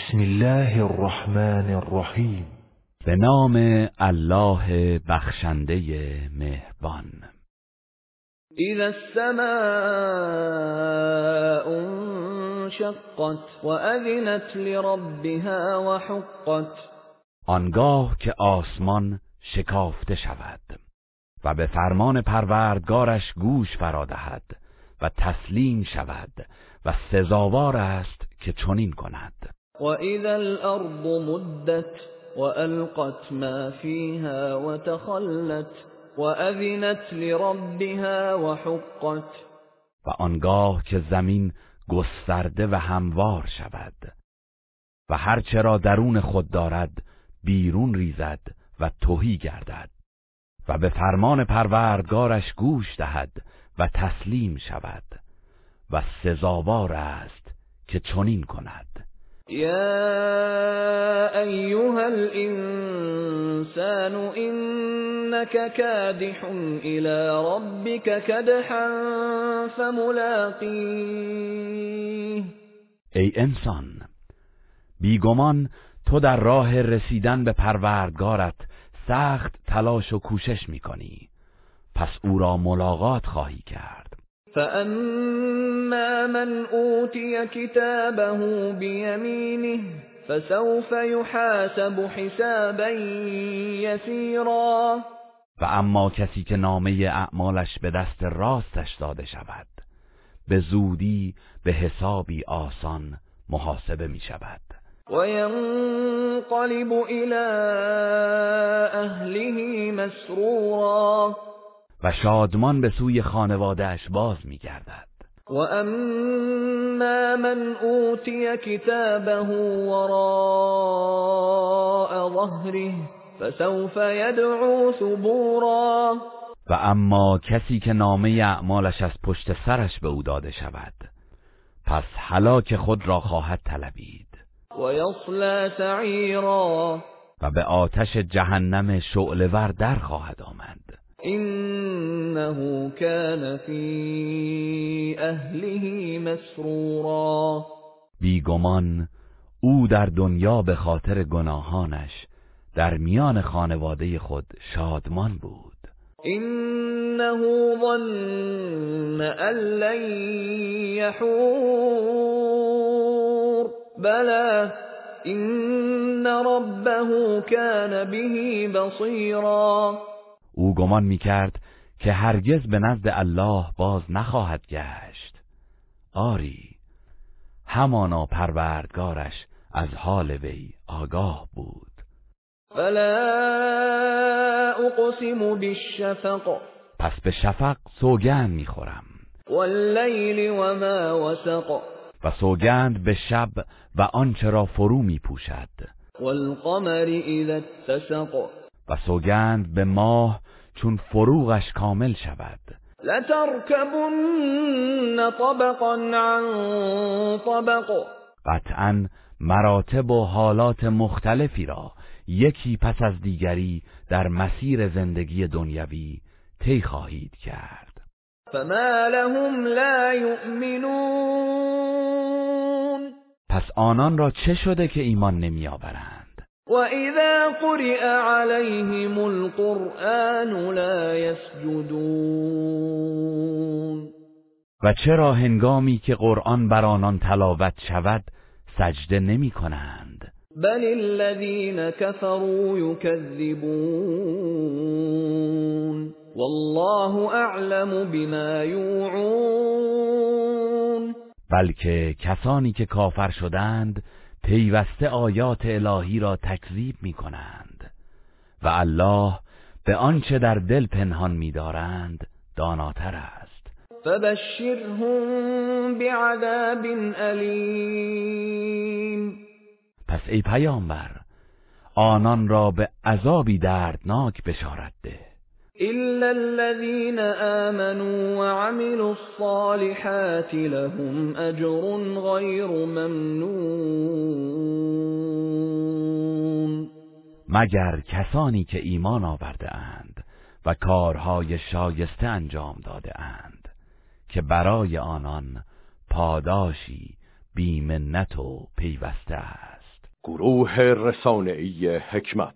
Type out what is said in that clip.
بسم الله الرحمن الرحیم. به نام الله بخشنده مهربان. اذا السماء انشقت واذنت لربها وحقت. آنگاه که آسمان شکافته شود و به فرمان پروردگارش گوش فرادهد و تسلیم شود و سزاوار است که چنین کند. و اذا الارض مدت والقت ما فيها وتخلت واذنت لربها وحقت و آنگاه که زمین گسترده و هموار شود و هرچه را درون خود دارد بیرون ریزد و توهی گردد و به فرمان پروردگارش گوش دهد و تسلیم شود و سزاوار است که چنین کند. یا ایها الانسان انك کادح الى ربك کدحا فملاقیه ای انسان بیگمان تو در راه رسیدن به پروردگارت سخت تلاش و کوشش می‌کنی. پس او را ملاقات خواهی کرد. فاما من اوتی کتابه بیمینه فسوف یحاسب حسابا یسیرا و اما کسی که نامه اعمالش به دست راستش داده شود به زودی به حسابی آسان محاسبه می شود. وينقلب إلى أهله مسرورا. و شادمان به سوی خانوادهش باز میگردد. و اما من اوتی کتابه وراء ظهره فسوف يدعو ثبورا. و اما کسی که نامه اعمالش از پشت سرش به او داده شود پس هلاک خود را خواهد طلبید. ويصلى سعيرا و به آتش جهنم شعلور در خواهد آمد. انه كان في اهله مسرورا. بیگمان او در دنیا به خاطر گناهانش در میان خانواده خود شادمان بود. انه ظن ان لن يحور. بلى این ربه كان به بصیرا او گمان می‌کرد که هرگز به نزد الله باز نخواهد گشت. آری همانا پروردگارش از حال وی آگاه بود. فلا اقسم بالشفق. پس به شفق سوگند می‌خورم. واللیل وما وسق. و سوگند به شب و آنچه را فرو می پوشد والقمر اذا اتسق. و سوگند به ماه چون فروغش کامل شود. لتركبن طبقا عن طبق. قطعا مراتب و حالات مختلفی را یکی پس از دیگری در مسیر زندگی دنیوی طی خواهید کرد. فما لهم لا یؤمنون. پس آنان را چه شده که ایمان نمیآورند؟ و اذا قرئ علیهم القرآن لا یسجدون و چرا هنگامی که قرآن بر آنان تلاوت شود سجده نمی کنند؟ بل الذين كفروا يكذبون والله اعلم بما یوعون بلکه کسانی که کافر شدند پیوسته آیات الهی را تکذیب می کنند و الله به آنچه در دل پنهان می‌دارند داناتر است. فبشرهم بعذاب علیم پس ای پیامبر آنان را به عذابی دردناک بشارت ده. إلا الذين آمنوا وعملوا الصالحات لهم أجر غير ممنون. مگر کسانی که ایمان آورده اند و کارهای شایسته انجام داده اند که برای آنان پاداشی بیمنت و پیوسته است؟ گروه رسانه‌ای حکمت